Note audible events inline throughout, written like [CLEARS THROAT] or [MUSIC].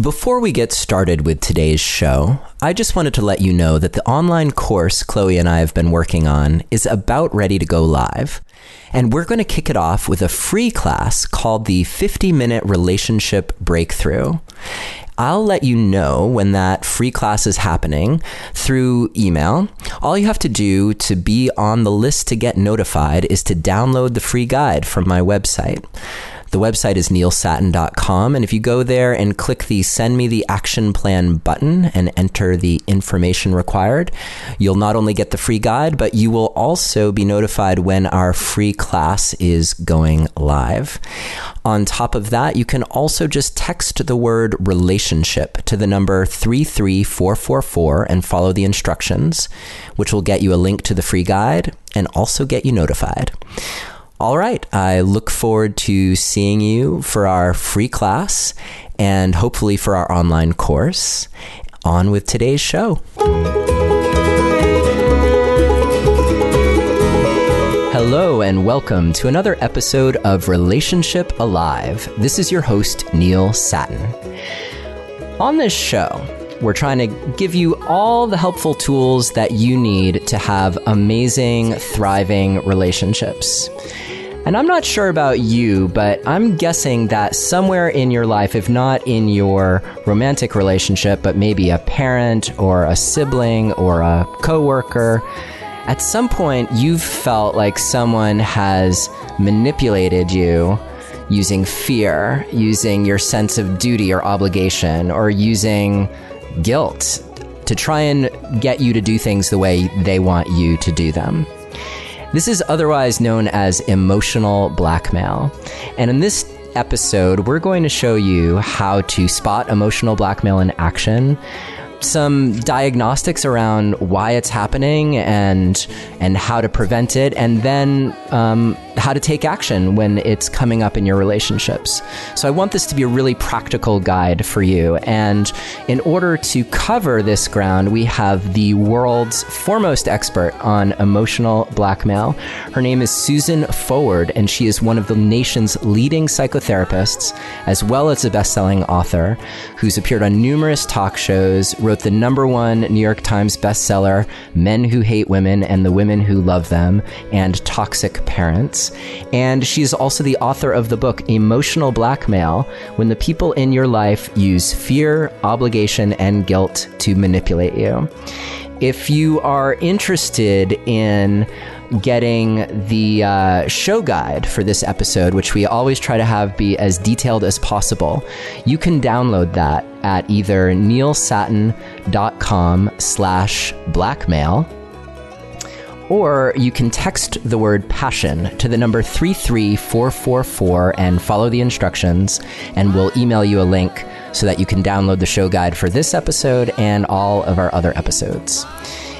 Before we get started with today's show, I just wanted to let you know that the online course Chloe and I have been working on is about ready to go live. And we're going to kick it off with a free class called the 50 Minute Relationship Breakthrough. I'll let you know when that free class is happening through email. All you have to do to be on the list to get notified is to download the free guide from my website. The website is neilsattin.com. And if you go there and click the Send Me the Action Plan button and enter the information required, you'll not only get the free guide, but you will also be notified when our free class is going live. On top of that, you can also just text the word relationship to the number 33444 and follow the instructions, which will get you a link to the free guide and also get you notified. All right. I look forward to seeing you for our free class and hopefully for our online course. On with today's show. Hello, and welcome to another episode of Relationship Alive. This is your host, Neil Sattin. On this show, we're trying to give you all the helpful tools that you need to have amazing, thriving relationships. And I'm not sure about you, but I'm guessing that somewhere in your life, if not in your romantic relationship, but maybe a parent or a sibling or a coworker, at some point you've felt like someone has manipulated you using fear, using your sense of duty or obligation, or using guilt to try and get you to do things the way they want you to do them. This is otherwise known as emotional blackmail. And in this episode, we're going to show you how to spot emotional blackmail in action some diagnostics around why it's happening and and how to prevent it, and then um, how to take action when it's coming up in your relationships. So I want this to be a really practical guide for you. And in order to cover this ground, we have the world's foremost expert on emotional blackmail. Her name is Susan Forward, and she is one of the nation's leading psychotherapists, as well as a best-selling author who's appeared on numerous talk shows, wrote the number one New York Times bestseller, Men Who Hate Women and the Women Who Love Them, and Toxic Parents. And she's also the author of the book Emotional Blackmail When the People in Your Life Use Fear, Obligation, and Guilt to Manipulate You. If you are interested in getting the uh, show guide for this episode, which we always try to have be as detailed as possible, you can download that at either neilsattin.com slash blackmail or you can text the word passion to the number 33444 and follow the instructions, and we'll email you a link so that you can download the show guide for this episode and all of our other episodes.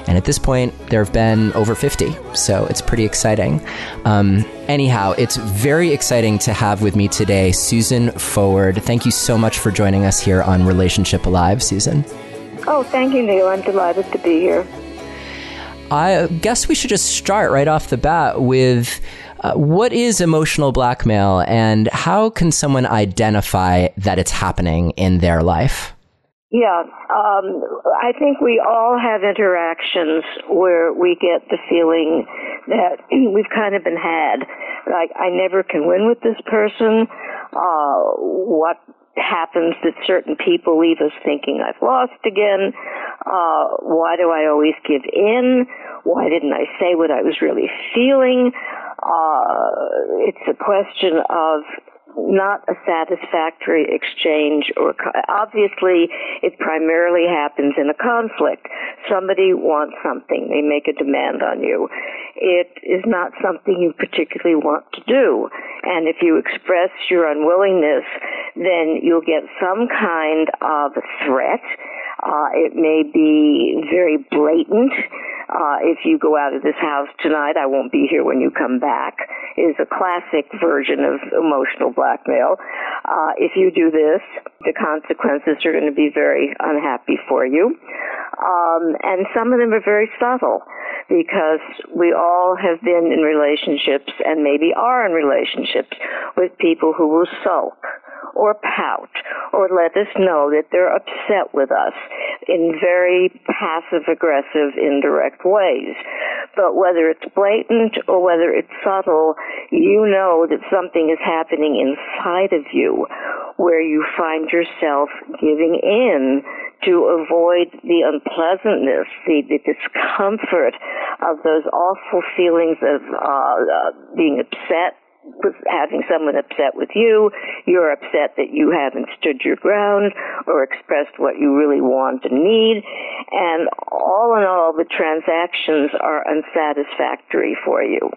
And at this point, there have been over 50, so it's pretty exciting. Um, anyhow, it's very exciting to have with me today Susan Forward. Thank you so much for joining us here on Relationship Alive, Susan. Oh, thank you, Neil. I'm delighted to be here. I guess we should just start right off the bat with uh, what is emotional blackmail and how can someone identify that it's happening in their life? Yeah, um, I think we all have interactions where we get the feeling that [CLEARS THROAT] we've kind of been had. Like, I never can win with this person. Uh, what happens that certain people leave us thinking I've lost again? Uh, why do I always give in? Why didn't I say what I was really feeling? Uh, it's a question of not a satisfactory exchange or obviously it primarily happens in a conflict. Somebody wants something they make a demand on you. It is not something you particularly want to do. And if you express your unwillingness then you'll get some kind of threat. Uh, it may be very blatant uh, if you go out of this house tonight, I won't be here when you come back, is a classic version of emotional blackmail. Uh, if you do this, the consequences are going to be very unhappy for you. Um, and some of them are very subtle because we all have been in relationships and maybe are in relationships with people who will sulk or pout or let us know that they're upset with us in very passive aggressive indirect ways. But whether it's blatant or whether it's subtle, you know that something is happening inside of you where you find yourself giving in to avoid the unpleasantness, the, the discomfort of those awful feelings of uh, uh, being upset having someone upset with you, you're upset that you haven't stood your ground or expressed what you really want and need, and all in all, the transactions are unsatisfactory for you.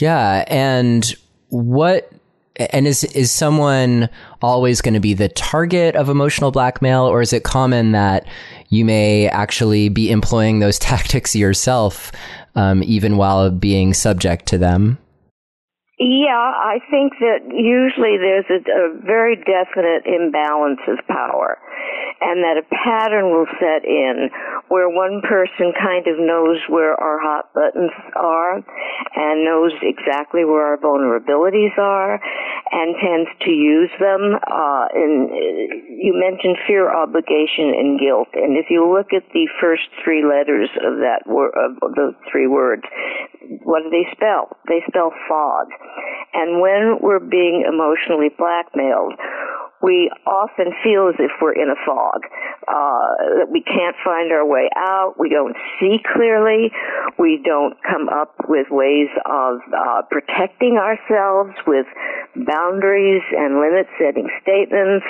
Yeah, and what and is is someone always going to be the target of emotional blackmail or is it common that you may actually be employing those [LAUGHS] tactics yourself um, even while being subject to them yeah, I think that usually there's a, a, very definite imbalance of power, and that a pattern will set in where one person kind of knows where our hot buttons are and knows exactly where our vulnerabilities are and tends to use them. Uh, and you mentioned fear, obligation, and guilt, and if you look at the first three letters of that word, of those three words, what do they spell? They spell fog. And when we're being emotionally blackmailed, we often feel as if we're in a fog, uh, that we can't find our way out, we don't see clearly, we don't come up with ways of uh, protecting ourselves with boundaries and limit setting statements,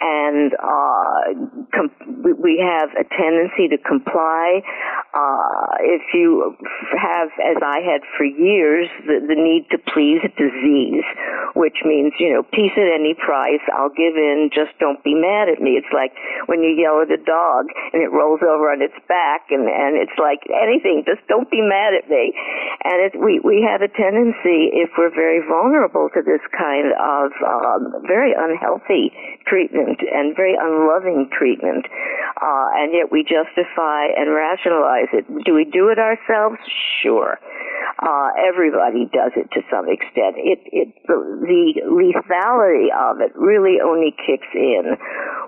and uh, com- we have a tendency to comply. Uh, if you have, as I had for years, the, the need to please disease, which means, you know, peace at any price, I'll give give in, just don't be mad at me. It's like when you yell at a dog and it rolls over on its back and, and it's like anything, just don't be mad at me. And it, we, we have a tendency, if we're very vulnerable to this kind of um, very unhealthy treatment and very unloving treatment, uh, and yet we justify and rationalize it. Do we do it ourselves? Sure. Uh, everybody does it to some extent. It, it, the, the lethality of it really only kicks in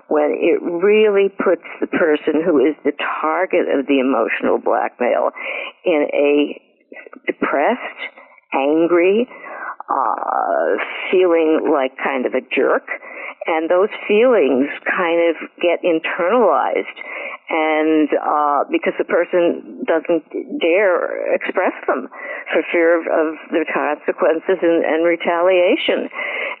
when it really puts the person who is the target of the emotional blackmail in a depressed, angry, uh, feeling like kind of a jerk, and those feelings kind of get internalized and uh, because the person doesn't dare express them for fear of, of the consequences and, and retaliation.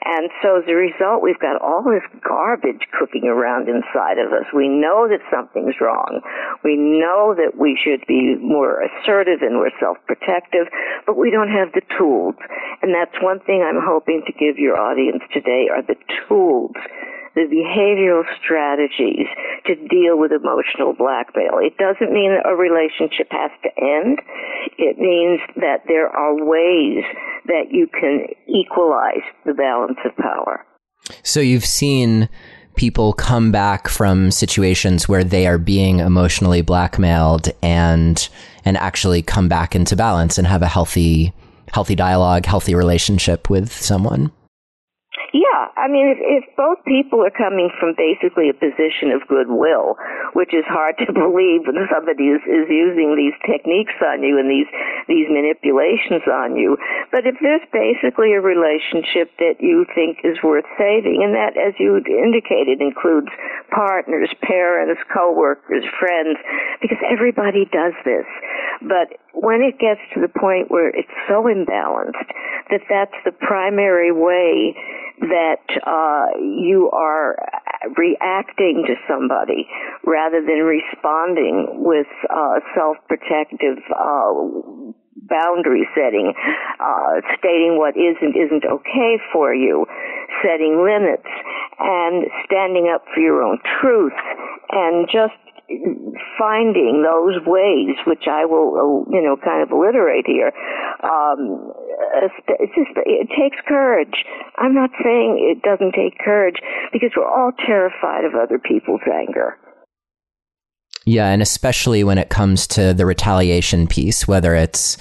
And so as a result, we've got all this garbage cooking around inside of us. We know that something's wrong. We know that we should be more assertive and more self-protective, but we don't have the tools. And that's one thing I'm hoping to give your audience today are the tools the behavioral strategies to deal with emotional blackmail. It doesn't mean a relationship has to end. It means that there are ways that you can equalize the balance of power. So you've seen people come back from situations where they are being emotionally blackmailed and and actually come back into balance and have a healthy healthy dialogue, healthy relationship with someone. Yeah, I mean, if, if both people are coming from basically a position of goodwill, which is hard to [LAUGHS] believe when somebody is, is using these techniques on you and these these manipulations on you, but if there's basically a relationship that you think is worth saving, and that, as you indicated, includes partners, parents, coworkers, friends, because everybody does this, but when it gets to the point where it's so imbalanced that that's the primary way that uh, you are reacting to somebody rather than responding with uh, self-protective uh, boundary setting, uh, stating what is and isn't okay for you, setting limits, and standing up for your own truth, and just finding those ways, which I will, you know, kind of alliterate here. Um, it's just it takes courage. I'm not saying it doesn't take courage because we're all terrified of other people's anger. Yeah, and especially when it comes to the retaliation piece, whether it's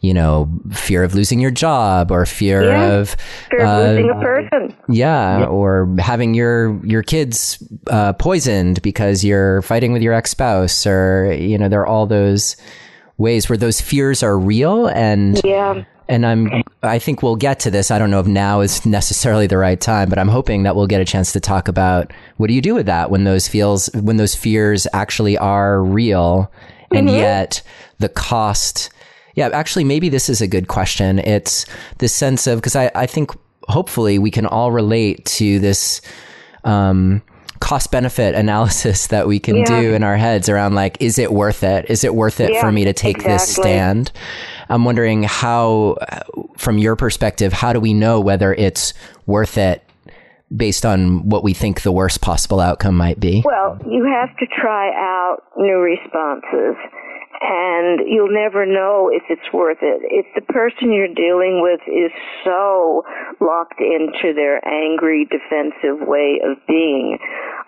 you know fear of losing your job or fear Yeah. of Fear of uh, losing a person. yeah, or having your your kids uh, poisoned because you're fighting with your ex spouse, or you know, there are all those ways where those fears are real, and Yeah. and I'm I think we'll get to this. I don't know if now is necessarily the right time, but I'm hoping that we'll get a chance to talk about what do you do with that when those feels when those fears actually are real, and yet the cost. Yeah, actually, maybe this is a good question. It's this sense of because I I think hopefully we can all relate to this um, cost benefit [LAUGHS] analysis that we can Yeah. do in our heads around like, is it worth it? Is it worth it Yeah, for me to take this stand? I'm wondering how, from your perspective, how do we know whether it's worth it based on what we think the worst possible outcome might be? Well, you have to try out new responses, and you'll never know if it's worth it. If the person you're dealing with is so locked into their angry, defensive way of being,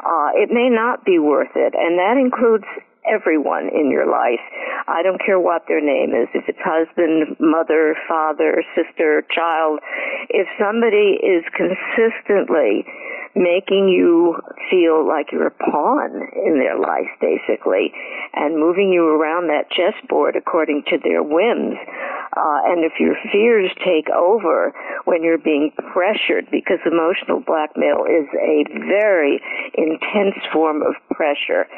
uh, it may not be worth it, and that includes everyone in your life. I don't care what their name is, if it's husband, mother, father, sister, child. If somebody is consistently making you feel like you're a pawn in their life, basically, and moving you around that chessboard according to their whims. Uh, and if your fears take over when you're being pressured, because emotional blackmail is a very intense form of pressure.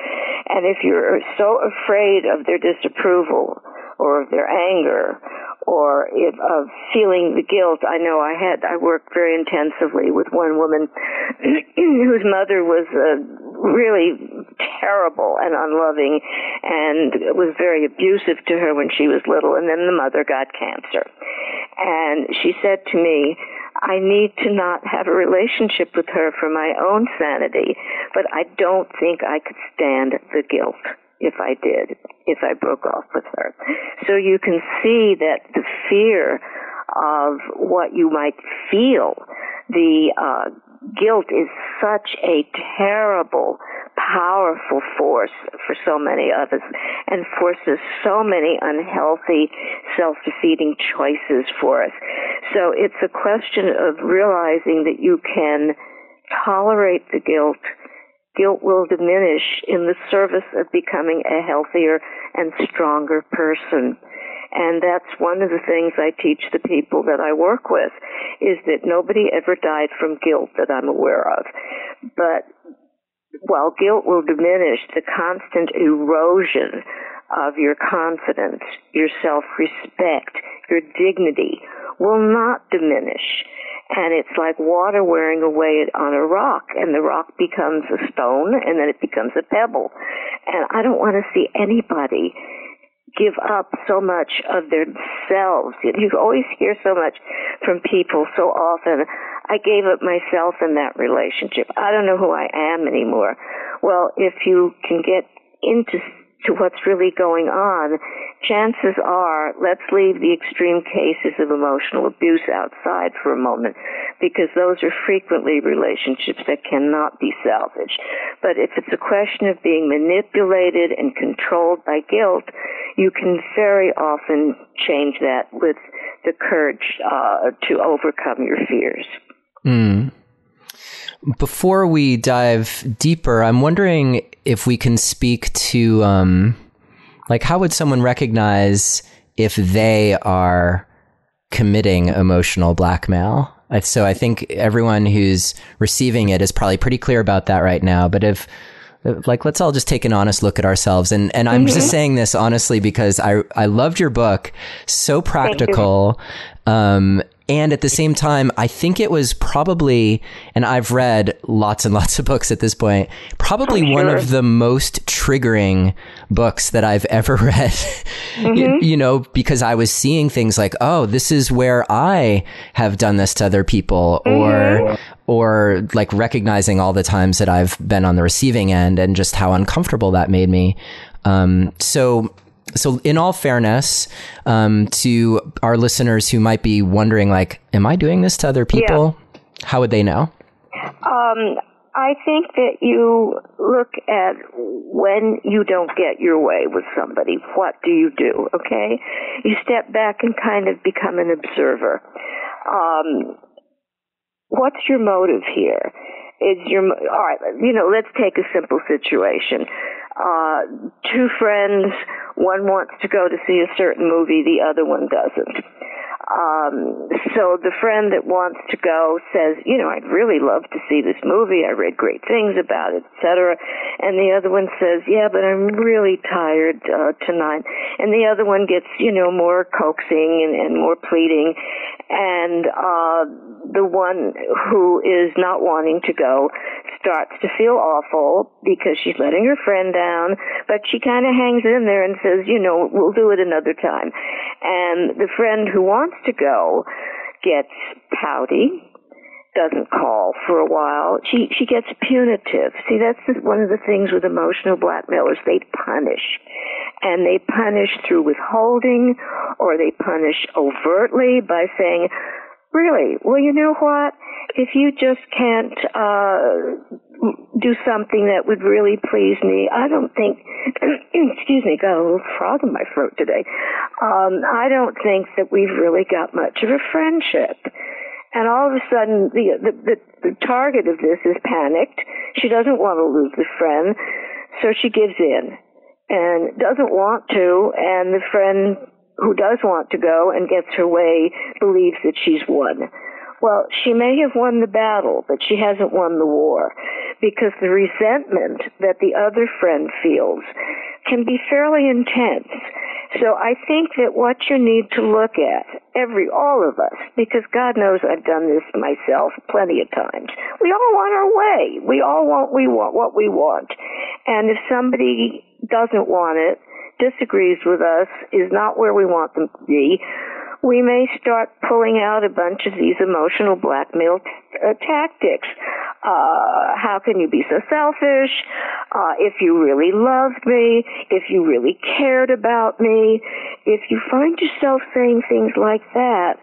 And if you're so afraid of their disapproval or of their anger or if, of feeling the guilt. I know I had, I worked very intensively with one woman [CLEARS THROAT] whose mother was uh, really terrible and unloving and was very abusive to her when she was little and then the mother got cancer. And she said to me, I need to not have a relationship with her for my own sanity, but I don't think I could stand the guilt if I did, if I broke off with her. So you can see that the fear of what you might feel, the uh, guilt is such a terrible, powerful force for so many of us and forces so many unhealthy, self-defeating choices for us. So it's a question of realizing that you can tolerate the guilt guilt will diminish in the service of becoming a healthier and stronger person. And that's one of the things I teach the people that I work with is that nobody ever died from guilt that I'm aware of. But while guilt will diminish, the constant erosion of your confidence, your self-respect, your dignity will not diminish and it's like water wearing away on a rock and the rock becomes a stone and then it becomes a pebble. And i don't want to see anybody give up so much of themselves. You always hear so much from people so often i gave up myself in that relationship. I don't know who i am anymore. Well if you can get into to what's really going on, chances are, let's leave the extreme cases of emotional abuse outside for a moment, because those are frequently relationships that cannot be salvaged. But if it's a question of being manipulated and controlled by guilt, you can very often change that with the courage uh, to overcome your fears. Mm. Before we dive deeper, I'm wondering if we can speak to, um, like, how would someone recognize if they are committing emotional blackmail? So I think everyone who's receiving it is probably pretty clear about that right now. But if, like, let's all just take an honest look at ourselves. And, and I'm just mm-hmm. saying this honestly because I, I loved your book. So practical. Um, and at the same time, I think it was probably, and I've read lots and [LAUGHS] lots of books at this point, probably I'm one of the most triggering books that I've [LAUGHS] ever read. you, you know, because I was seeing things like, oh, this is where I have done this to other people, or, or like recognizing all the times that I've been on the receiving end and just how uncomfortable that made me. Um, so, so in all fairness um, to our listeners who might be wondering like am i doing this to other people how would they know Um, I think that you look at when you don't get your way with somebody, what do you do, okay? You step back and kind of become an observer. Um, what's your motive here? Is your, all right, you know, let's take a simple situation. Uh, two friends, one wants to go to see a certain movie, the other one doesn't um, so the friend that wants to go says, you know, I'd really love to see this movie. I read great things about it, etc. And the other one says, yeah, but I'm really tired uh, tonight. And the other one gets, you know, more coaxing and, and more pleading. And uh, the one who is not wanting to go starts to feel awful because she's letting her friend down, but she kind of hangs in there and says, you know, we'll do it another time. And the friend who wants to go gets pouty, doesn't call for a while. She she gets punitive. See, that's one of the things with emotional blackmailers. They punish, and they punish through withholding, or they punish overtly by saying, "Really? Well, you know what? If you just can't uh, do something that would really please me. I don't think, [CLEARS THROAT] excuse me, got a little frog in my throat today. Um, I don't think that we've really got much of a friendship. And all of a sudden, the, the, the, the target of this is panicked. She doesn't want to lose the friend, so she gives in and doesn't want to, and the friend who does want to go and gets her way believes that she's won. Well, she may have won the battle, but she hasn't won the war because the resentment that the other friend feels can be fairly intense. So I think that what you need to look at, every, all of us, because God knows I've done this myself plenty of times. We all want our way. We all want, we want what we want. And if somebody doesn't want it, disagrees with us, is not where we want them to be, we may start pulling out a bunch of these emotional blackmail t- uh, tactics. Uh, how can you be so selfish? Uh, if you really loved me, if you really cared about me, if you find yourself saying things like that,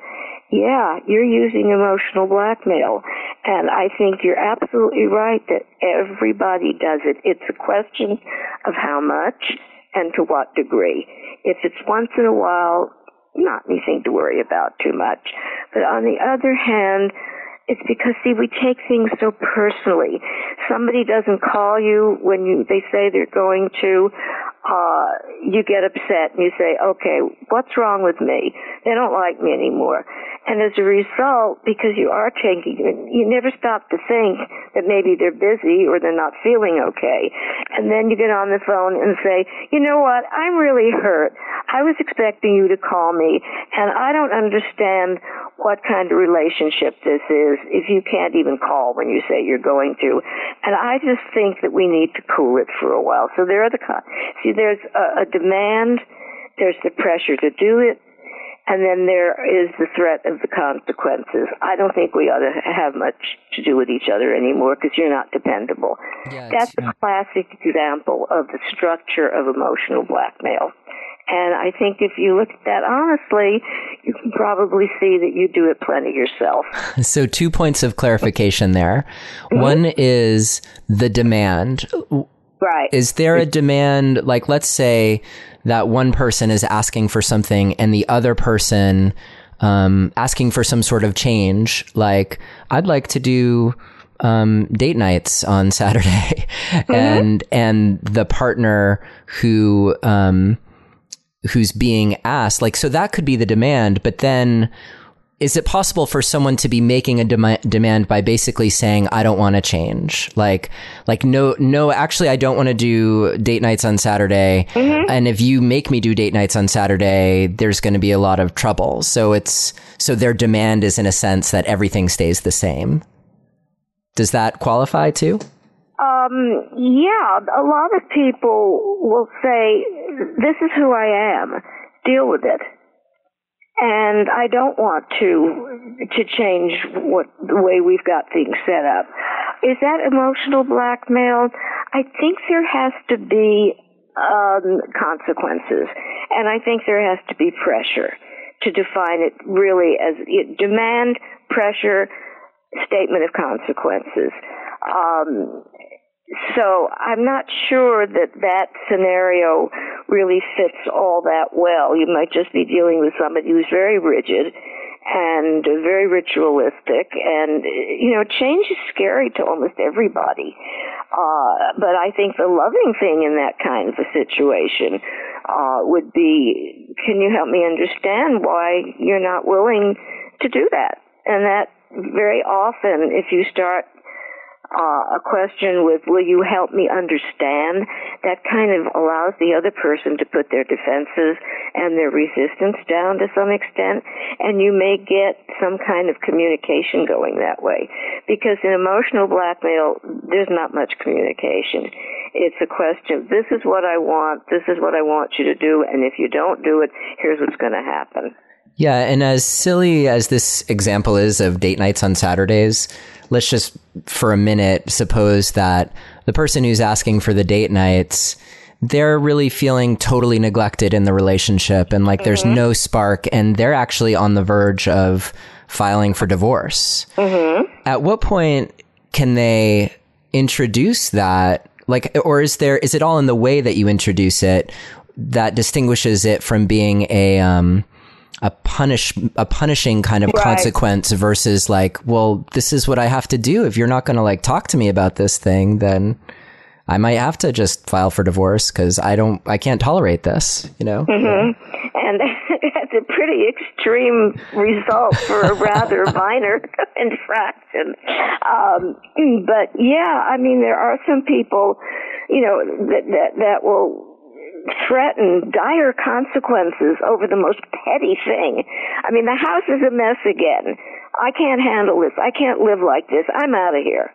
yeah, you're using emotional blackmail. And I think you're absolutely right that everybody does it. It's a question of how much and to what degree. If it's once in a while, not anything to worry about too much. But on the other hand, it's because see we take things so personally. Somebody doesn't call you when you they say they're going to uh you get upset and you say, "Okay, what's wrong with me? They don't like me anymore." And as a result, because you are taking you never stop to think that maybe they're busy or they're not feeling okay. And then you get on the phone and say, "You know what? I'm really hurt. I was expecting you to call me, and I don't understand what kind of relationship this is if you can't even call when you say you're going to. And I just think that we need to cool it for a while. So there are the, see, there's a, a demand, there's the pressure to do it, and then there is the threat of the consequences. I don't think we ought to have much to do with each other anymore because you're not dependable. Yeah, That's a classic example of the structure of emotional blackmail. And I think if you look at that honestly, you can probably see that you do it plenty yourself. [LAUGHS] So, two points of clarification there. Mm-hmm. One is the demand. Right. Is there a demand, like, let's say that one person is asking for something and the other person um, asking for some sort of change, like, I'd like to do um, date nights on [LAUGHS] Saturday, mm-hmm. and and the partner who um, who's being asked. Like, so that could be the demand, but then is it possible for someone to be making a dem- demand by basically saying i don't want to change like like no no actually i don't want to do date nights on saturday mm-hmm. and if you make me do date nights on saturday there's going to be a lot of trouble so it's so their demand is in a sense that everything stays the same does that qualify too um, yeah, a lot of people will say, this is who I am. Deal with it. And I don't want to, to change what, the way we've got things set up. Is that emotional blackmail? I think there has to be, um, consequences. And I think there has to be pressure to define it really as demand, pressure, statement of consequences. Um, so I'm not sure that that scenario really fits all that well. You might just be dealing with somebody who's very rigid and very ritualistic and you know change is scary to almost everybody uh but i think the loving thing in that kind of a situation uh would be can you help me understand why you're not willing to do that and that very often if you start uh, a question with, will you help me understand? That kind of allows the other person to put their defenses and their resistance down to some extent, and you may get some kind of communication going that way. Because in emotional blackmail, there's not much communication. It's a question, this is what I want, this is what I want you to do, and if you don't do it, here's what's going to happen. Yeah, and as silly as this example is of date nights on Saturdays, let's just for a minute suppose that the person who's asking for the date nights they're really feeling totally neglected in the relationship and like mm-hmm. there's no spark and they're actually on the verge of filing for divorce. Mm-hmm. At what point can they introduce that? Like, or is there, is it all in the way that you introduce it that distinguishes it from being a, um, a punish a punishing kind of right. consequence versus like, well, this is what I have to do. If you're not going to like talk to me about this thing, then I might have to just file for divorce because I don't, I can't tolerate this, you know? Mm-hmm. And [LAUGHS] that's a pretty extreme result for a rather [LAUGHS] minor [LAUGHS] infraction. Um, but yeah, I mean, there are some people, you know, that, that, that will threaten dire consequences over the most petty thing. I mean, the house is a mess again. I can't handle this. I can't live like this. I'm out of here.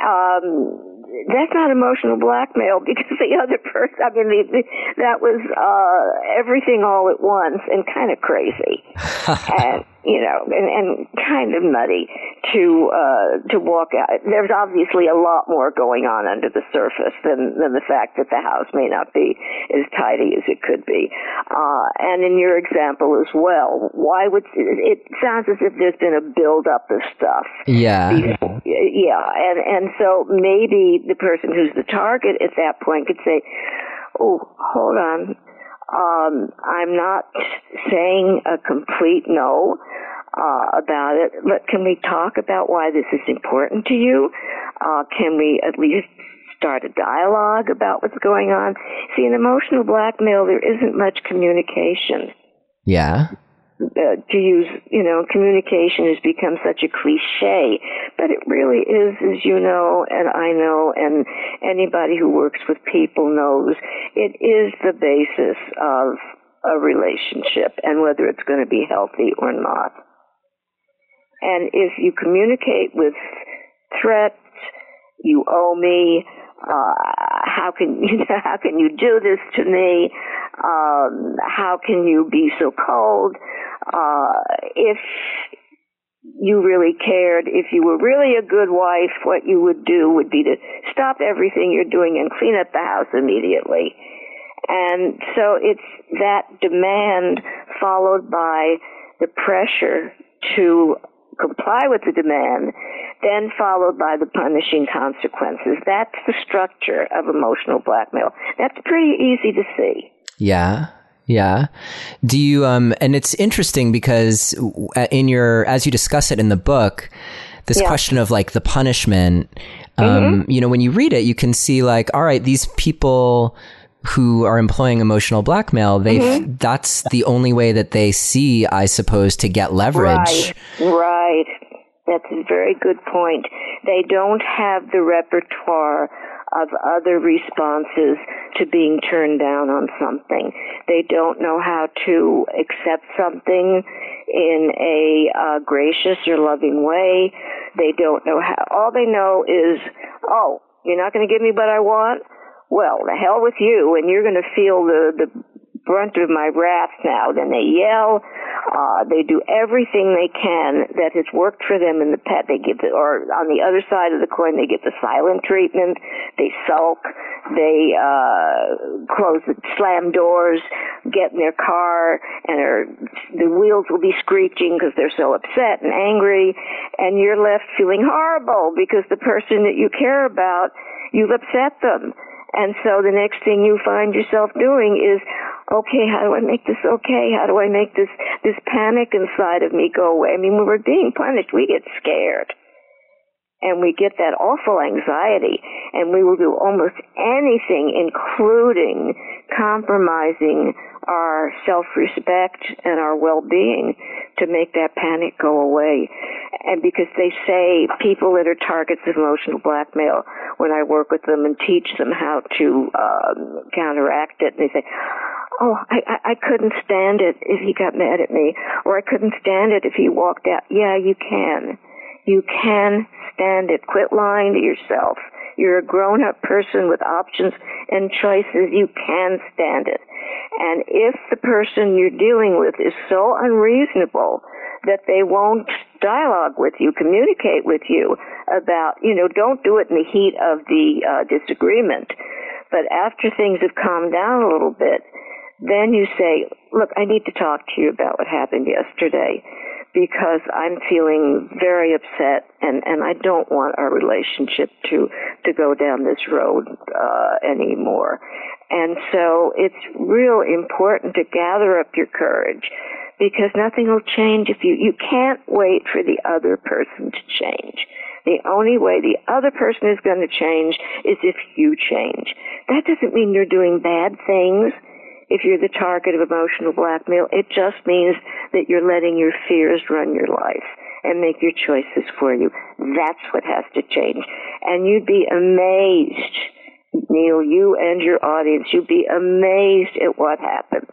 Um, that's not emotional blackmail [LAUGHS] because the other person, I mean, the, the, that was uh, everything all at once and kind of crazy, [LAUGHS] and you know, and, and kind of nutty to uh, to walk out. There's obviously a lot more going on under the surface than than the fact that the house may not be as tidy as it could be. Uh, and in your example as well, why would it sounds as if there's been a build up of stuff? Yeah, yeah, and and so maybe the person who's the target at that point could say, "Oh, hold on, um, I'm not saying a complete no." Uh, about it, but can we talk about why this is important to you? Uh, can we at least start a dialogue about what's going on? See, in emotional blackmail, there isn't much communication. Yeah uh, to use, you know, communication has become such a cliche, but it really is, as you know, and I know, and anybody who works with people knows, it is the basis of a relationship and whether it's going to be healthy or not. And if you communicate with threats, you owe me, uh, how can you [LAUGHS] how can you do this to me? Um, how can you be so cold? Uh, if you really cared, if you were really a good wife, what you would do would be to stop everything you're doing and clean up the house immediately. And so it's that demand followed by the pressure to comply with the demand, then followed by the punishing consequences. That's the structure of emotional blackmail. That's pretty easy to see. Yeah. Yeah. Do you, um, and it's interesting because uh, in your, as you discuss it in the book, this yeah. question of like the punishment, um, mm-hmm. you know, when you read it, you can see like, all right, these people, who are employing emotional blackmail, they mm-hmm. that's the only way that they see, I suppose, to get leverage. Right, right. That's a very good point. They don't have the repertoire of other responses to being turned down on something. They don't know how to accept something in a uh, gracious or loving way. They don't know how. All they know is, oh, you're not going to give me what I want well, the hell with you, and you're going to feel the, the brunt of my wrath now. Then they yell, Uh, they do everything they can that has worked for them in the pet. They give the, or on the other side of the coin, they get the silent treatment. They sulk. They uh, close, the slam doors, get in their car, and are, the wheels will be screeching because they're so upset and angry, and you're left feeling horrible because the person that you care about, you've upset them. And so the next thing you find yourself doing is, okay, how do I make this okay? How do I make this, this panic inside of me go away? I mean, when we're being punished, we get scared. And we get that awful anxiety, and we will do almost anything, including compromising our self-respect and our well-being to make that panic go away. And because they say people that are targets of emotional blackmail, when I work with them and teach them how to um, counteract it, they say, oh, I, I, couldn't stand it if he got mad at me, or I couldn't stand it if he walked out. Yeah, you can. You can stand it. Quit lying to yourself. You're a grown up person with options and choices. You can stand it. And if the person you're dealing with is so unreasonable that they won't dialogue with you, communicate with you about, you know, don't do it in the heat of the uh, disagreement. But after things have calmed down a little bit, then you say, look, I need to talk to you about what happened yesterday because I'm feeling very upset and, and I don't want our relationship to, to go down this road, uh, anymore. And so it's real important to gather up your courage because nothing will change if you, you can't wait for the other person to change. The only way the other person is going to change is if you change. That doesn't mean you're doing bad things if you're the target of emotional blackmail. It just means that you're letting your fears run your life and make your choices for you. That's what has to change. And you'd be amazed, Neil, you and your audience, you'd be amazed at what happens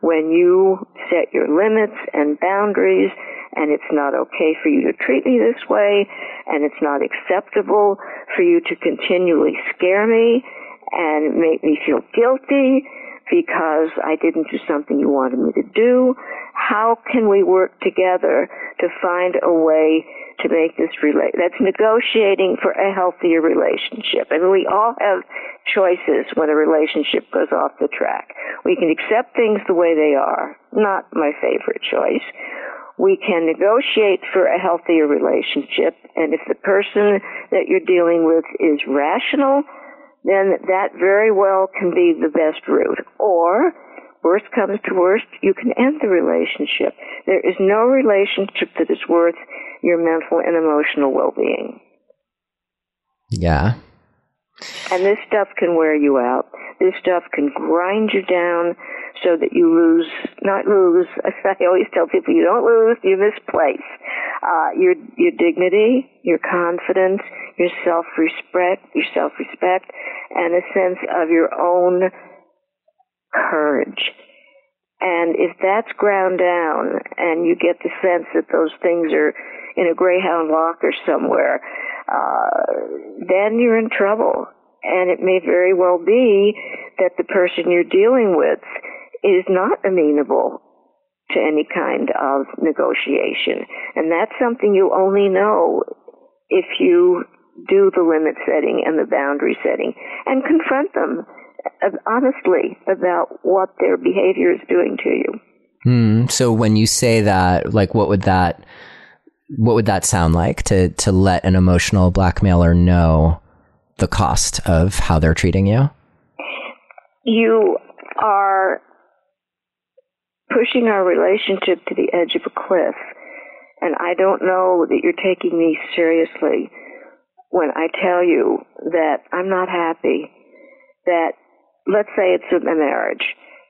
when you set your limits and boundaries and it's not okay for you to treat me this way and it's not acceptable for you to continually scare me and make me feel guilty because I didn't do something you wanted me to do? How can we work together to find a way to make this relate? That's negotiating for a healthier relationship. I mean, we all have choices when a relationship goes off the track. We can accept things the way they are. Not my favorite choice. We can negotiate for a healthier relationship, and if the person that you're dealing with is rational, then that very well can be the best route. Or, worst comes to worst, you can end the relationship. There is no relationship that is worth your mental and emotional well-being. Yeah. And this stuff can wear you out. This stuff can grind you down so that you lose, not lose, [LAUGHS] I always tell people you don't lose, you misplace. Uh, your, your dignity, your confidence, your self-respect, your self-respect, and a sense of your own courage. And if that's ground down and you get the sense that those things are in a Greyhound locker somewhere, uh, then you're in trouble. And it may very well be that the person you're dealing with is not amenable to any kind of negotiation. And that's something you only know if you do the limit setting and the boundary setting and confront them honestly about what their behavior is doing to you. Hmm. So when you say that, like, what would that, what would that sound like to, to let an emotional blackmailer know the cost of how they're treating you? You are pushing our relationship to the edge of a cliff. And I don't know that you're taking me seriously when I tell you that I'm not happy, that let's say it's a marriage,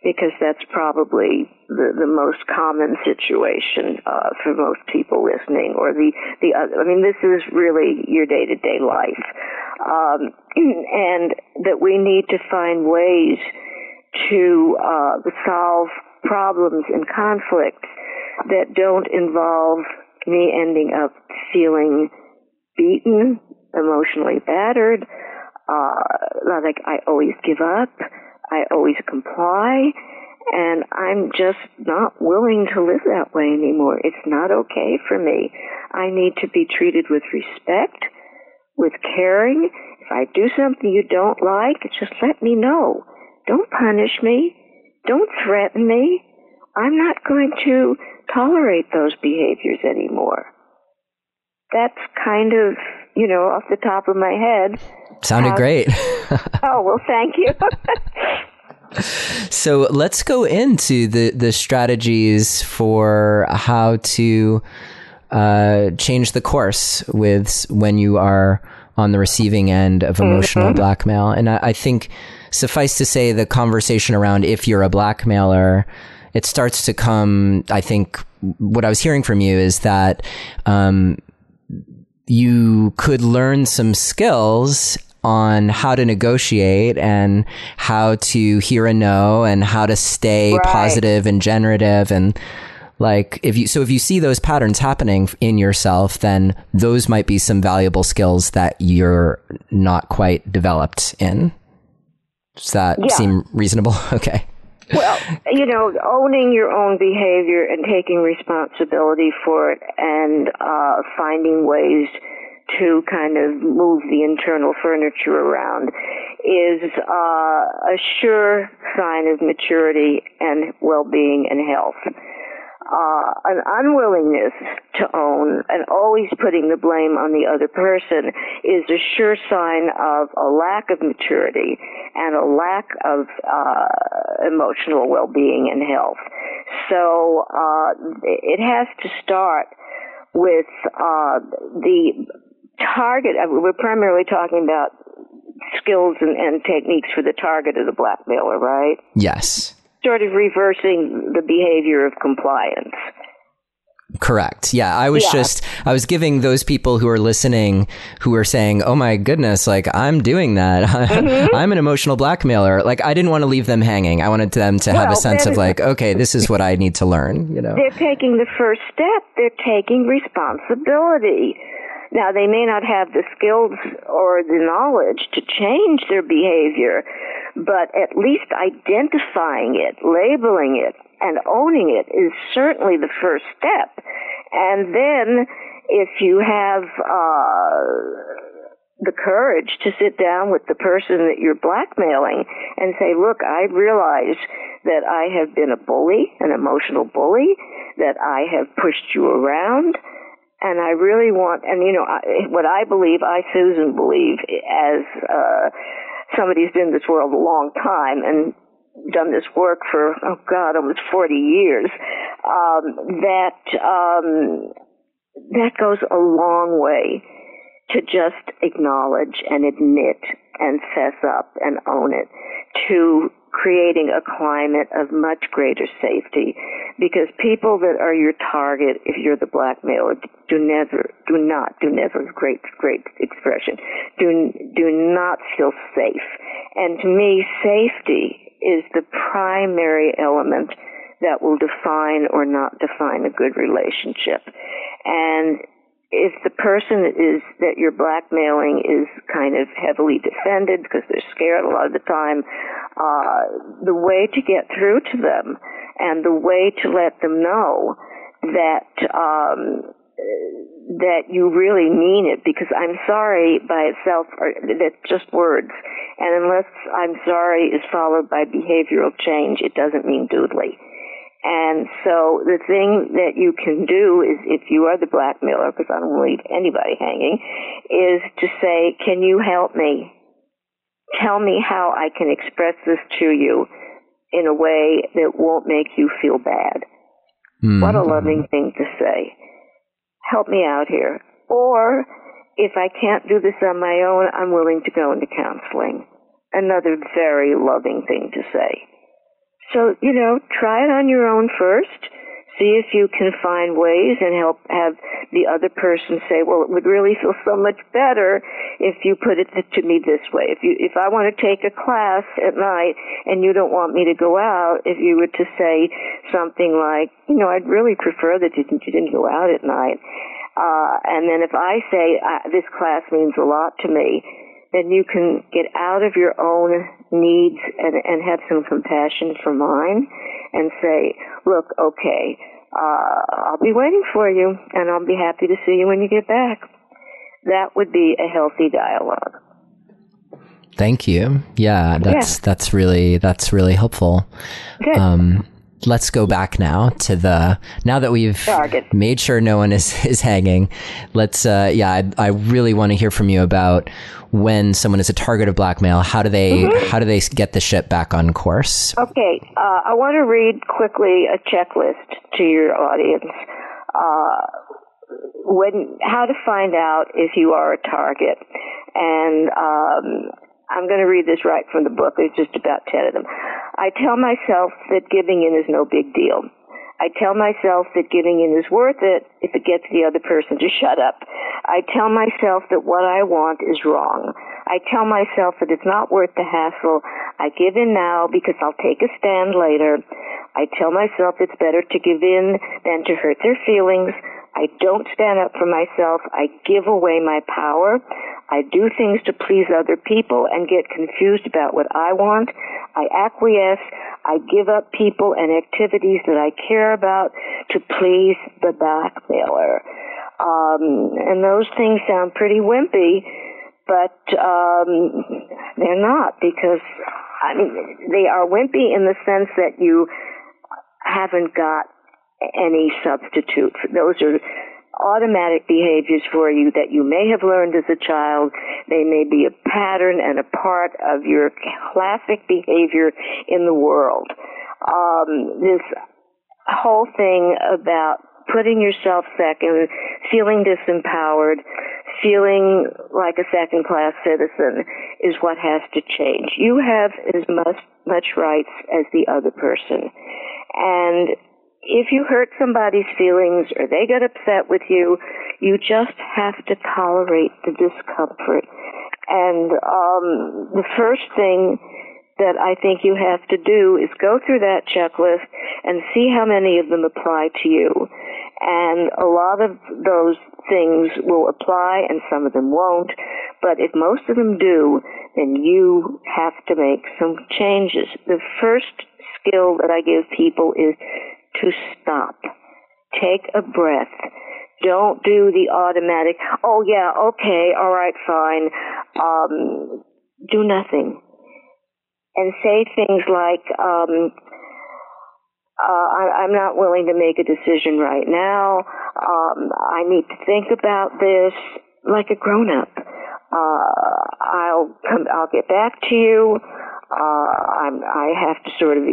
because that's probably the, the most common situation uh, for most people listening, or the the other. I mean, this is really your day to day life, um, [CLEARS THROAT] and that we need to find ways to uh, solve problems and conflicts that don't involve me ending up feeling beaten, emotionally battered, uh, like I always give up, I always comply, And I'm just not willing to live that way anymore. It's not okay for me. I need to be treated with respect, with caring. If I do something you don't like, just let me know. Don't punish me. Don't threaten me. I'm not going to tolerate those behaviors anymore. That's kind of, you know, off the top of my head. Sounded how, great. [LAUGHS] oh, well, thank you. [LAUGHS] so let's go into the, the strategies for how to uh, change the course with when you are on the receiving end of emotional mm-hmm. blackmail. And I, I think suffice to say, the conversation around if you're a blackmailer, it starts to come. I think what I was hearing from you is that um, you could learn some skills on how to negotiate and how to hear a no and how to stay right. positive and generative and like if you so if you see those patterns happening in yourself then those might be some valuable skills that you're not quite developed in does that yeah. seem reasonable [LAUGHS] okay well, you know, owning your own behavior and taking responsibility for it and uh, finding ways to kind of move the internal furniture around is uh, a sure sign of maturity and well-being and health uh, an unwillingness to own and always putting the blame on the other person is a sure sign of a lack of maturity and a lack of uh, emotional well-being and health. So uh, it has to start with uh, the target. We're primarily talking about skills and, and techniques for the target of the blackmailer, right? Yes sort of reversing the behavior of compliance. Correct. Yeah, I was yeah. just I was giving those people who are listening who are saying, "Oh my goodness, like I'm doing that. [LAUGHS] Mm-hmm. I'm an emotional blackmailer." Like I didn't want to leave them hanging. I wanted them to well, have a sense of like, "Okay, this is what I need to learn," you know. They're taking the first step. They're taking responsibility. Now, they may not have the skills or the knowledge to change their behavior, but at least identifying it, labeling it, and owning it is certainly the first step. And then, if you have uh, the courage to sit down with the person that you're blackmailing and say, look, I realize that I have been a bully, an emotional bully, that I have pushed you around, and I really want, and you know, I, what I believe, I Susan believe, as uh, somebody who's been in this world a long time and done this work for oh God, almost forty years, um, that um, that goes a long way to just acknowledge and admit and fess up and own it to creating a climate of much greater safety because people that are your target if you're the blackmailer do never do not do never great great expression do do not feel safe. And to me safety is the primary element that will define or not define a good relationship. And if the person is that you're blackmailing is kind of heavily defended because they're scared a lot of the time, uh, the way to get through to them and the way to let them know that um, that you really mean it. Because I'm sorry by itself are, that's just words. And unless I'm sorry is followed by behavioral change it doesn't mean doodly. And so the thing that you can do is, if you are the blackmailer, because I don't leave anybody hanging, is to say, can you help me? Tell me how I can express this to you in a way that won't make you feel bad. Mm-hmm. What a loving thing to say. Help me out here. Or, if I can't do this on my own, I'm willing to go into counseling. Another very loving thing to say. So, you know, try it on your own first. See if you can find ways and help have the other person say, well, it would really feel so much better if you put it to me this way. If you, if I want to take a class at night and you don't want me to go out, if you were to say something like, you know, I'd really prefer that you, didn't, you didn't go out at night. Uh, and then if I say, this class means a lot to me, then you can get out of your own needs and, and have some compassion for mine and say, look, okay, uh, I'll be waiting for you and I'll be happy to see you when you get back. That would be a healthy dialogue. Thank you. Yeah, that's yeah. that's really that's really helpful. Good. Um, let's go back now to the now that we've Target. made sure no one is [LAUGHS] is hanging. Let's uh, yeah, I, I really want to hear from you about when someone is a target of blackmail. How do they mm-hmm. how do they get the ship back on course? Okay, uh, I want to read quickly a checklist to your audience. Uh, when how to find out if you are a target, and um, I'm going to read this right from the book. There's just about 10 of them. I tell myself that giving in is no big deal. I tell myself that giving in is worth it if it gets the other person to shut up. I tell myself that what I want is wrong. I tell myself that it's not worth the hassle. I give in now because I'll take a stand later. I tell myself it's better to give in than to hurt their feelings. I don't stand up for myself. I give away my power. I do things to please other people and get confused about what I want. I acquiesce. I give up people and activities that I care about to please the blackmailer. Um, and those things sound pretty wimpy, but um, they're not because I mean they are wimpy in the sense that you haven't got any substitute. Those are automatic behaviors for you that you may have learned as a child. They may be a pattern and a part of your classic behavior in the world. Um, this whole thing about putting yourself second, feeling disempowered, feeling like a second class citizen is what has to change. You have as much, much rights as the other person. And if you hurt somebody's feelings or they get upset with you, you just have to tolerate the discomfort. And um, the first thing that I think you have to do is go through that checklist and see how many of them apply to you. And a lot of those things will apply and some of them won't. But if most of them do, then you have to make some changes. The first skill that I give people is to stop. Take a breath. Don't do the automatic, oh yeah, okay, alright, fine. Um, do nothing. And say things like, um, uh, I, am not willing to make a decision right now. Um, I need to think about this like a grown up. Uh, I'll come, I'll get back to you. Uh, I have to sort of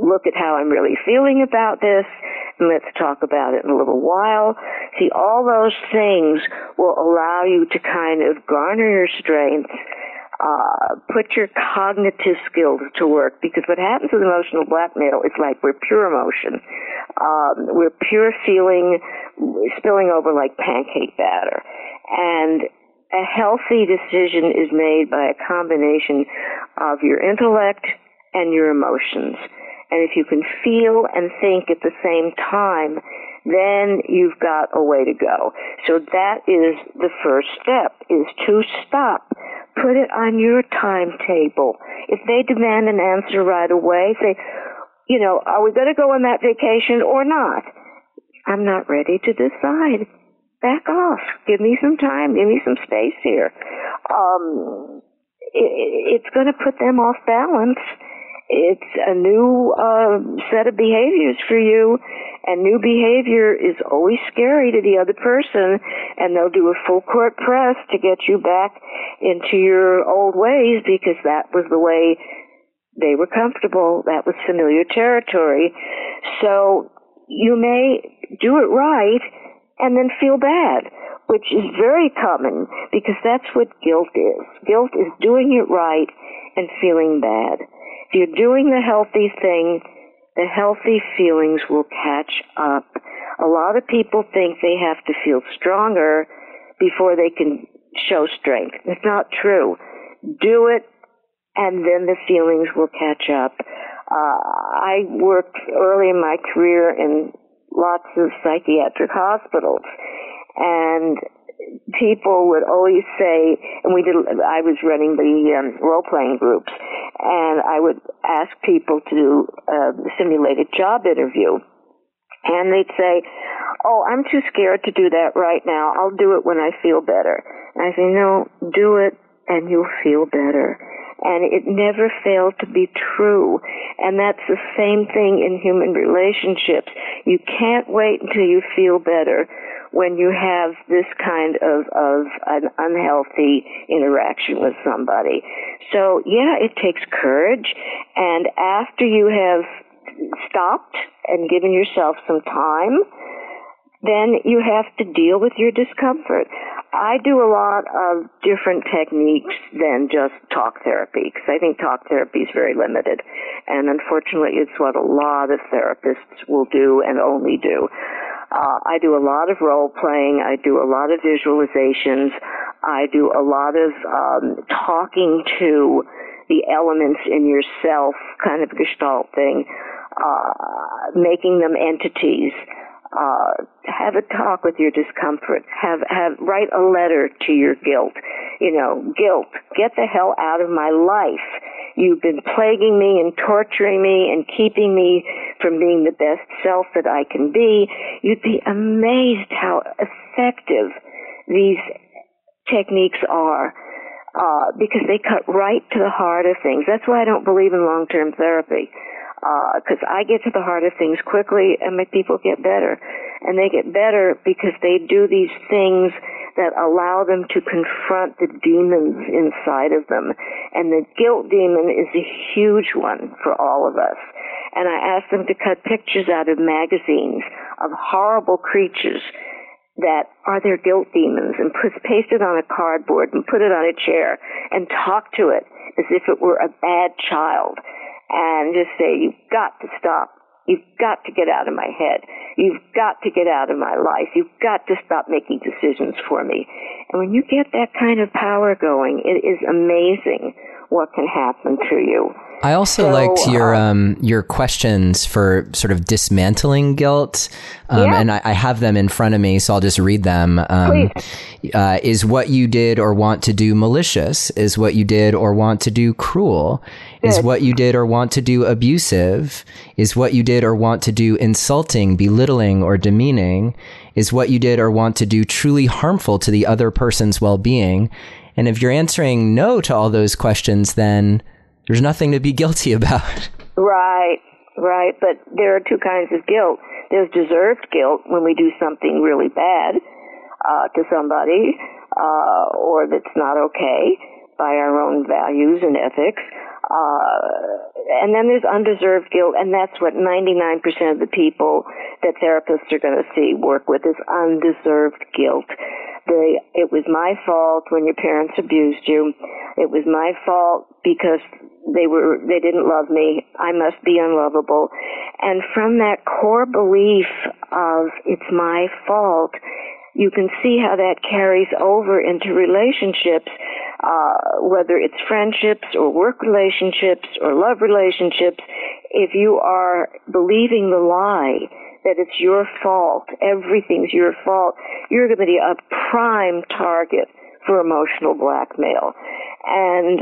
look at how I'm really feeling about this, and let's talk about it in a little while. See, all those things will allow you to kind of garner your strength, uh, put your cognitive skills to work, because what happens with emotional blackmail is like we're pure emotion. Um, we're pure feeling spilling over like pancake batter. And a healthy decision is made by a combination of your intellect and your emotions. And if you can feel and think at the same time, then you've got a way to go. So that is the first step, is to stop. Put it on your timetable. If they demand an answer right away, say, you know, are we going to go on that vacation or not? I'm not ready to decide. Back off. Give me some time. Give me some space here. Um, it, it's going to put them off balance it's a new uh, set of behaviors for you, and new behavior is always scary to the other person, and they'll do a full court press to get you back into your old ways because that was the way they were comfortable. That was familiar territory. So you may do it right and then feel bad, which is very common because that's what guilt is. Guilt is doing it right and feeling bad. You're doing the healthy thing, the healthy feelings will catch up. A lot of people think they have to feel stronger before they can show strength. It's not true. Do it and then the feelings will catch up. Uh, I worked early in my career in lots of psychiatric hospitals and people would always say, and we did, I was running the um, role playing groups, and I would ask people to do a simulated job interview. And they'd say, Oh, I'm too scared to do that right now. I'll do it when I feel better. And I say, No, do it and you'll feel better. And it never failed to be true. And that's the same thing in human relationships. You can't wait until you feel better when you have this kind of, of an unhealthy interaction with somebody. So yeah, it takes courage. And after you have stopped and given yourself some time, then you have to deal with your discomfort. I do a lot of different techniques than just talk therapy because I think talk therapy is very limited. And unfortunately, it's what a lot of therapists will do and only do. Uh, I do a lot of role playing. I do a lot of visualizations. I do a lot of um, talking to the elements in yourself, kind of gestalt thing, uh, making them entities uh, have a talk with your discomfort. Have have write a letter to your guilt. You know, guilt. Get the hell out of my life. You've been plaguing me and torturing me and keeping me from being the best self that I can be. You'd be amazed how effective these techniques are. Uh, because they cut right to the heart of things. That's why I don't believe in long-term therapy because uh, I get to the heart of things quickly and my people get better. And they get better because they do these things that allow them to confront the demons inside of them. And the guilt demon is a huge one for all of us. And I ask them to cut pictures out of magazines of horrible creatures that are their guilt demons and put, paste it on a cardboard and put it on a chair and talk to it as if it were a bad child and just say, you've got to stop. You've got to get out of my head. You've got to get out of my life. You've got to stop making decisions for me. And when you get that kind of power going, it is amazing what can happen to you. I also so, liked your uh, um, your questions for sort of dismantling guilt, um, yeah. and I, I, have them in front of me, so I'll just read them. Um, uh, is what you did or want to do malicious? Is what you did or want to do cruel? Good. Is what you did or want to do abusive? Is what you did or want to do insulting, belittling, or demeaning? Is what you did or want to do truly harmful to the other person's well being? And if you're answering no to all those questions, then there's nothing to be guilty [LAUGHS] about. Right, right. But there are two kinds of guilt. There's deserved guilt when we do something really bad uh, to somebody, uh, or that's not okay by our own values and ethics. Uh, and then there's undeserved guilt, and that's what 99% of the people that therapists are going to see work with is undeserved guilt the it was my fault when your parents abused you. It was my fault because they were they didn't love me. I must be unlovable. And from that core belief of it's my fault, you can see how that carries over into relationships, uh, whether it's friendships or work relationships or love relationships. If you are believing the lie that it's your fault, everything's your fault, you're going to be a prime target for emotional blackmail. And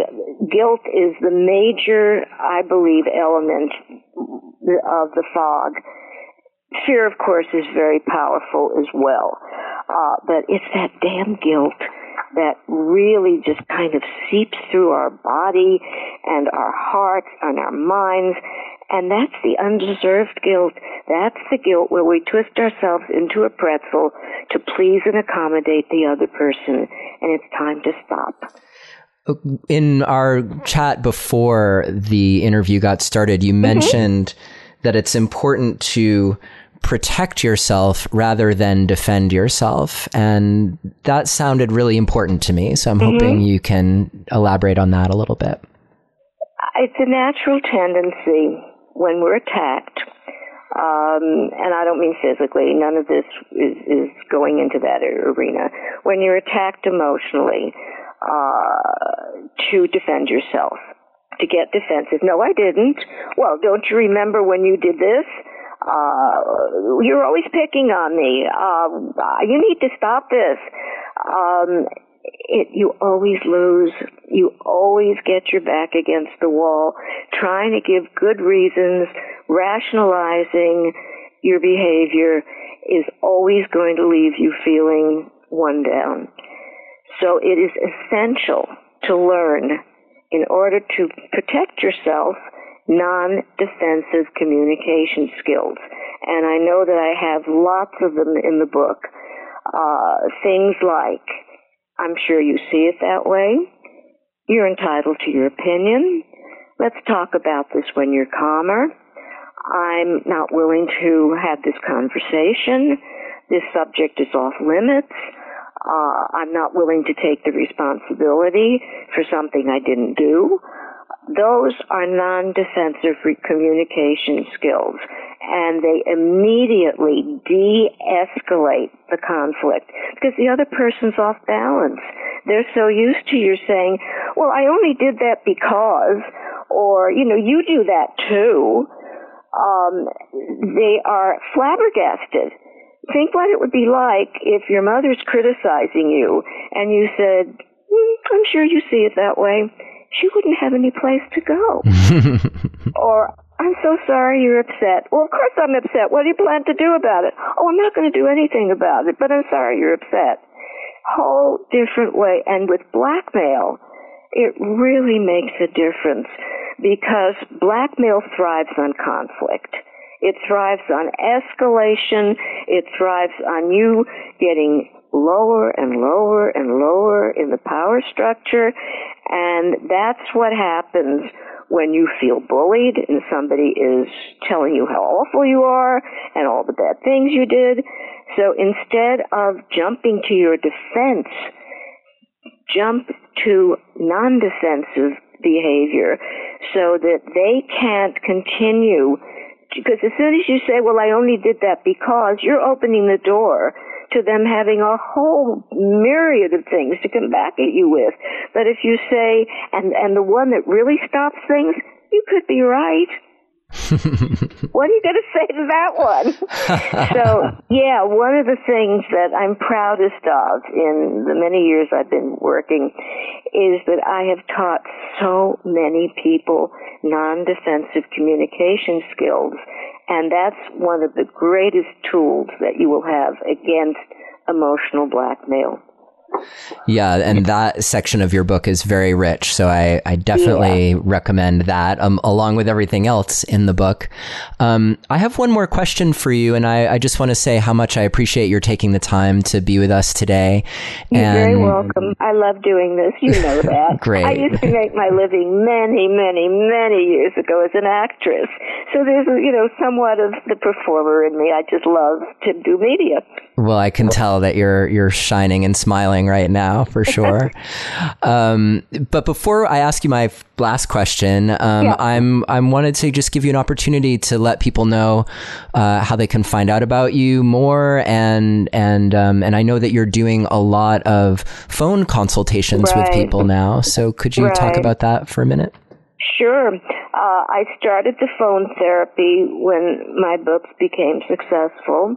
guilt is the major, I believe, element of the fog. Fear, of course, is very powerful as well. Uh, but it's that damn guilt that really just kind of seeps through our body and our hearts and our minds and that's the undeserved guilt. That's the guilt where we twist ourselves into a pretzel to please and accommodate the other person. And it's time to stop. In our chat before the interview got started, you mm-hmm. mentioned that it's important to protect yourself rather than defend yourself. And that sounded really important to me. So I'm mm-hmm. hoping you can elaborate on that a little bit. It's a natural tendency when we're attacked, um, and I don't mean physically, none of this is, is going into that arena. When you're attacked emotionally, uh, to defend yourself, to get defensive. No, I didn't. Well, don't you remember when you did this? Uh, you're always picking on me. Uh, you need to stop this. Um, it, you always lose. You always get your back against the wall, trying to give good reasons, rationalizing your behavior is always going to leave you feeling one down. So it is essential to learn in order to protect yourself non-defensive communication skills. And I know that I have lots of them in the book. Uh, things like, I'm sure you see it that way. You're entitled to your opinion. Let's talk about this when you're calmer. I'm not willing to have this conversation. This subject is off limits. Uh, I'm not willing to take the responsibility for something I didn't do. Those are non-defensive communication skills and they immediately de-escalate the conflict because the other person's off balance. They're so used to you saying, well, I only did that because, or, you know, you do that too. Um, they are flabbergasted think what it would be like if your mother's criticizing you and you said, mm, I'm sure you see it that way. She wouldn't have any place to go. [LAUGHS] or, I'm so sorry you're upset. Well, of course I'm upset. What do you plan to do about it? Oh, I'm not going to do anything about it, but I'm sorry you're upset. Whole different way. And with blackmail, it really makes a difference because blackmail thrives on conflict. It thrives on escalation. It thrives on you getting lower and lower and lower in the power structure. And that's what happens when you feel bullied and somebody is telling you how awful you are and all the bad things you did. So instead of jumping to your defense, jump to non-defensive behavior so that they can't continue because as soon as you say, well, I only did that because, you're opening the door to them having a whole myriad of things to come back at you with. But if you say, and, and the one that really stops things, you could be right. [LAUGHS] what are you going to say to that one? so, yeah, one of the things that I'm proudest of in the many years I've been working is that I have taught so many people non-defensive communication skills, and that's one of the greatest tools that you will have against emotional blackmail. Yeah, and that section of your book is very rich. So I, I definitely yeah. recommend that, um, along with everything else in the book. Um, I have one more question for you, and I, I just want to say how much I appreciate your taking the time to be with us today. You're and very welcome. I love doing this. You know [LAUGHS] that. Great. I used to make my living many, many, many years ago as an actress. So there's, you know, somewhat of the performer in me. I just love to do media. Well, I can tell that you're you're shining and smiling right now for [LAUGHS] sure. um, but before I ask you my last question, um, yeah. I'm I'm wanted to just give you an opportunity to let people know uh, how they can find out about you more, and and um, and I know that you're doing a lot of phone consultations right. with people now. So could you right. talk about that for a minute? Sure. Uh, I started the phone therapy when my books became successful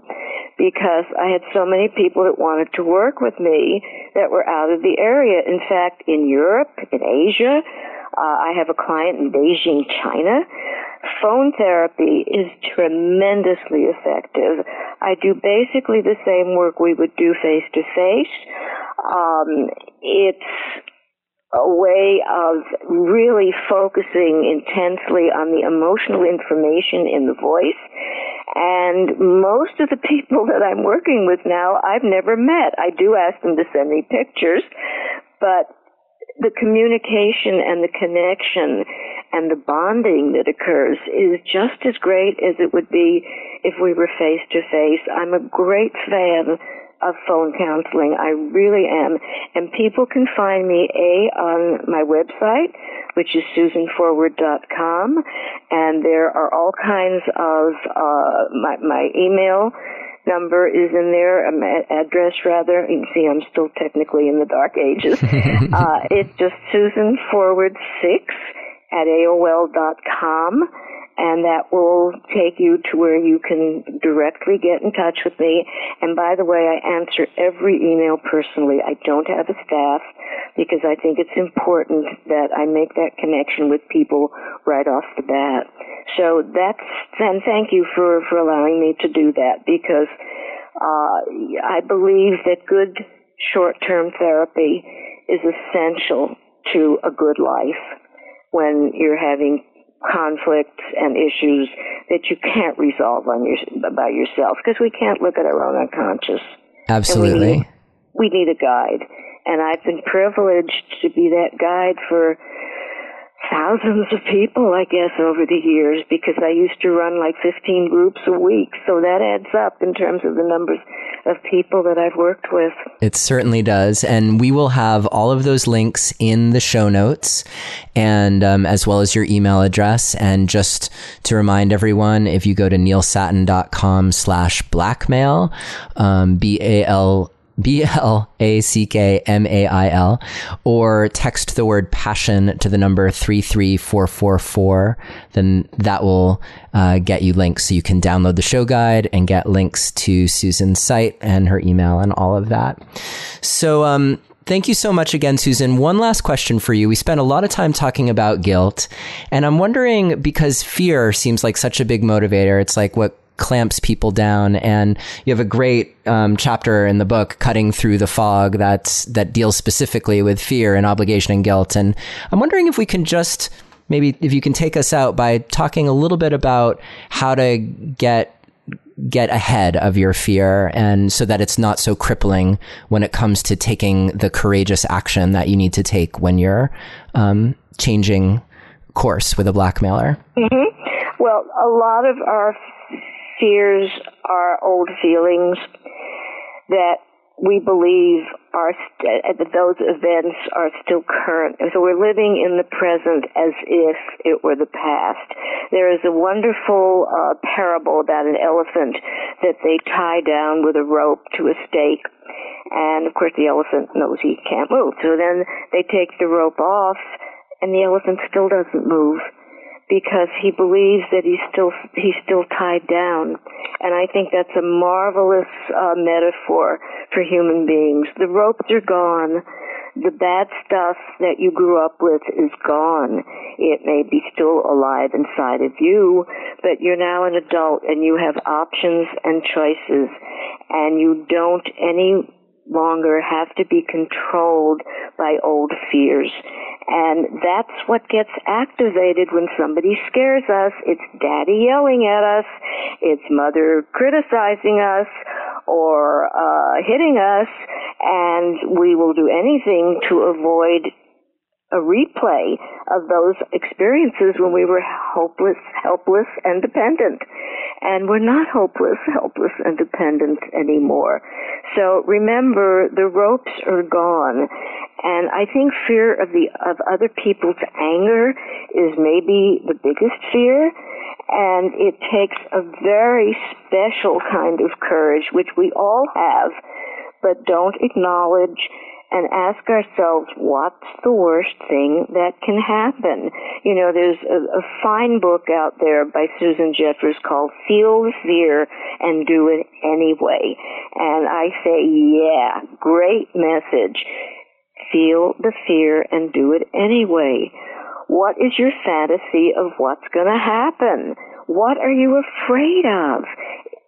because I had so many people that wanted to work with me that were out of the area. In fact, in Europe, in Asia, uh, I have a client in Beijing, China. Phone therapy is tremendously effective. I do basically the same work we would do face to face. Um, it's a way of really focusing intensely on the emotional information in the voice. And most of the [LAUGHS] people that I'm working with now, I've never met. I do ask them to send me pictures, but the communication and the connection and the bonding that occurs is just as great as it would be if we were face to face. I'm a great fan of phone counseling. I really am. And people can find me, A, on my website, which is susanforward.com, and there are all kinds of, uh, my, my email number is in there, um, address rather. You can see I'm still technically in the dark ages. [LAUGHS] uh, it's just Susan Forward 6 at AOL.com and that will take you to where you can directly get in touch with me. And by the way, I answer every email personally. I don't have a staff because I think it's important that I make that connection with people right off the bat. So that's, and thank you for, for allowing me to do that because, uh, I believe that good short-term therapy is essential to a good life when you're having conflicts and issues that you can't resolve on your by yourself because we can't look at our own unconscious. Absolutely. We need, we need a guide, and I've been privileged to be that guide for thousands of people, I guess, over the years because I used to run like 15 groups a week. So that adds up in terms of the numbers of people that I've worked with. It certainly does. And we will have all of those links in the show notes and um, as well as your email address. And just to remind everyone, if you go to neilsattin.com slash blackmail, um, B-A-L B L A C K M A I L, or text the word passion to the number 33444. Then that will uh, get you links so you can download the show guide and get links to Susan's site and her email and all of that. So, um, Thank you so much again, Susan. One last question for you. We spent a lot of time talking about guilt, and I'm wondering because fear seems like such a big motivator. It's like what clamps people down. And you have a great um, chapter in the book, "Cutting Through the Fog," that's that deals specifically with fear and obligation and guilt. And I'm wondering if we can just maybe if you can take us out by talking a little bit about how to get get ahead of your fear and so that it's not so crippling when it comes to taking the courageous action that you need to take when you're um, changing course with a blackmailer. Mm-hmm. Well, a lot of our fears are old feelings that we believe are st- that those events are still current. So we're living in the present as if it were the past. There is a wonderful uh, parable about an elephant that they tie down with a rope to a stake. And of course the elephant knows he can't move. So then they take the rope off and the elephant still doesn't move because he believes that he's still he's still tied down. And i think that's a marvelous uh, metaphor for human beings. The ropes are gone. The bad stuff that you grew up with is gone. It may be still alive inside of you but you're now an adult and you have options and choices. And you don't any longer have to be controlled by old fears. And that's what gets activated when somebody scares us. It's daddy yelling at us. It's mother criticizing us or uh, hitting us. And we will do anything to avoid a replay of those experiences when we were hopeless, helpless, and dependent. And we're not hopeless, [LAUGHS] helpless, and dependent anymore. So remember, the ropes are gone. And I think fear of the, of other people's anger is maybe the biggest fear. And it takes a very special kind of courage, which we all have, but don't acknowledge and ask ourselves what's the worst thing that can happen. You know, there's a, a, fine book out there by Susan Jeffers called Feel the Fear and Do It Anyway. And I say, yeah, great message. Feel the fear and do it anyway. What is your fantasy of what's going to happen? What are you afraid of?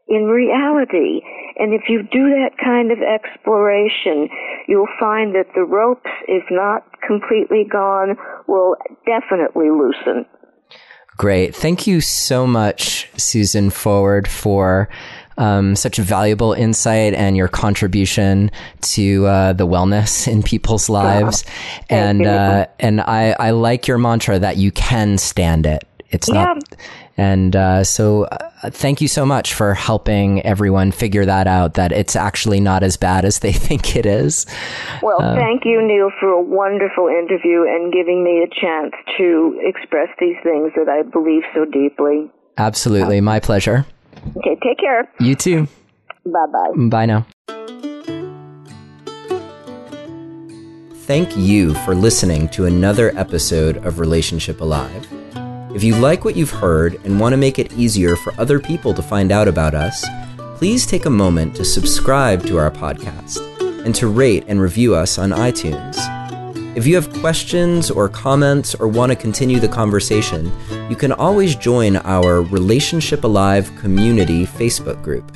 In reality. And if you do that kind of exploration, you'll find that the ropes, if not completely gone, will definitely loosen. Great. Thank you so much, Susan Forward, for um, such valuable insight and your contribution to uh, the wellness in people's lives. And uh, and I, I like your mantra that you can stand it. It's yeah. not and uh, so, uh, thank you so much for helping everyone figure that out. That it's actually not as bad as they [LAUGHS] think it is. Well, uh, thank you, Neil, for a wonderful interview and giving me a chance to express these things that I believe so deeply. Absolutely, my pleasure. Okay, take care. You too. Bye bye. Bye now. Thank you for listening to another episode of Relationship Alive. If you like what you've heard and want to make it easier for other people to find out about us, please take a moment to subscribe to our podcast and to rate and review us on iTunes. If you have questions or comments or want to continue the conversation, you can always join our Relationship Alive community Facebook group.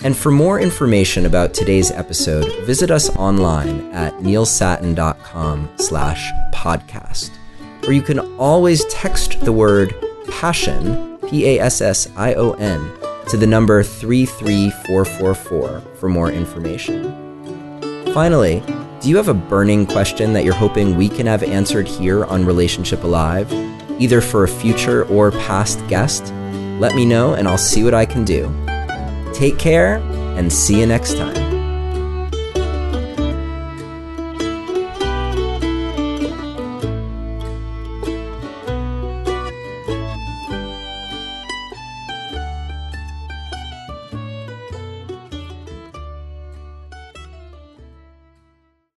And for more information about today's episode, visit us online at neilsattin.com slash podcast. Or you can always text the word passion, P-A-S-S-I-O-N, to the number 33444 for more information. Finally, do you have a burning question that you're hoping we can have answered here on Relationship Alive, either for a future or past guest? Let me know and I'll see what I can do. Take care and see you next time.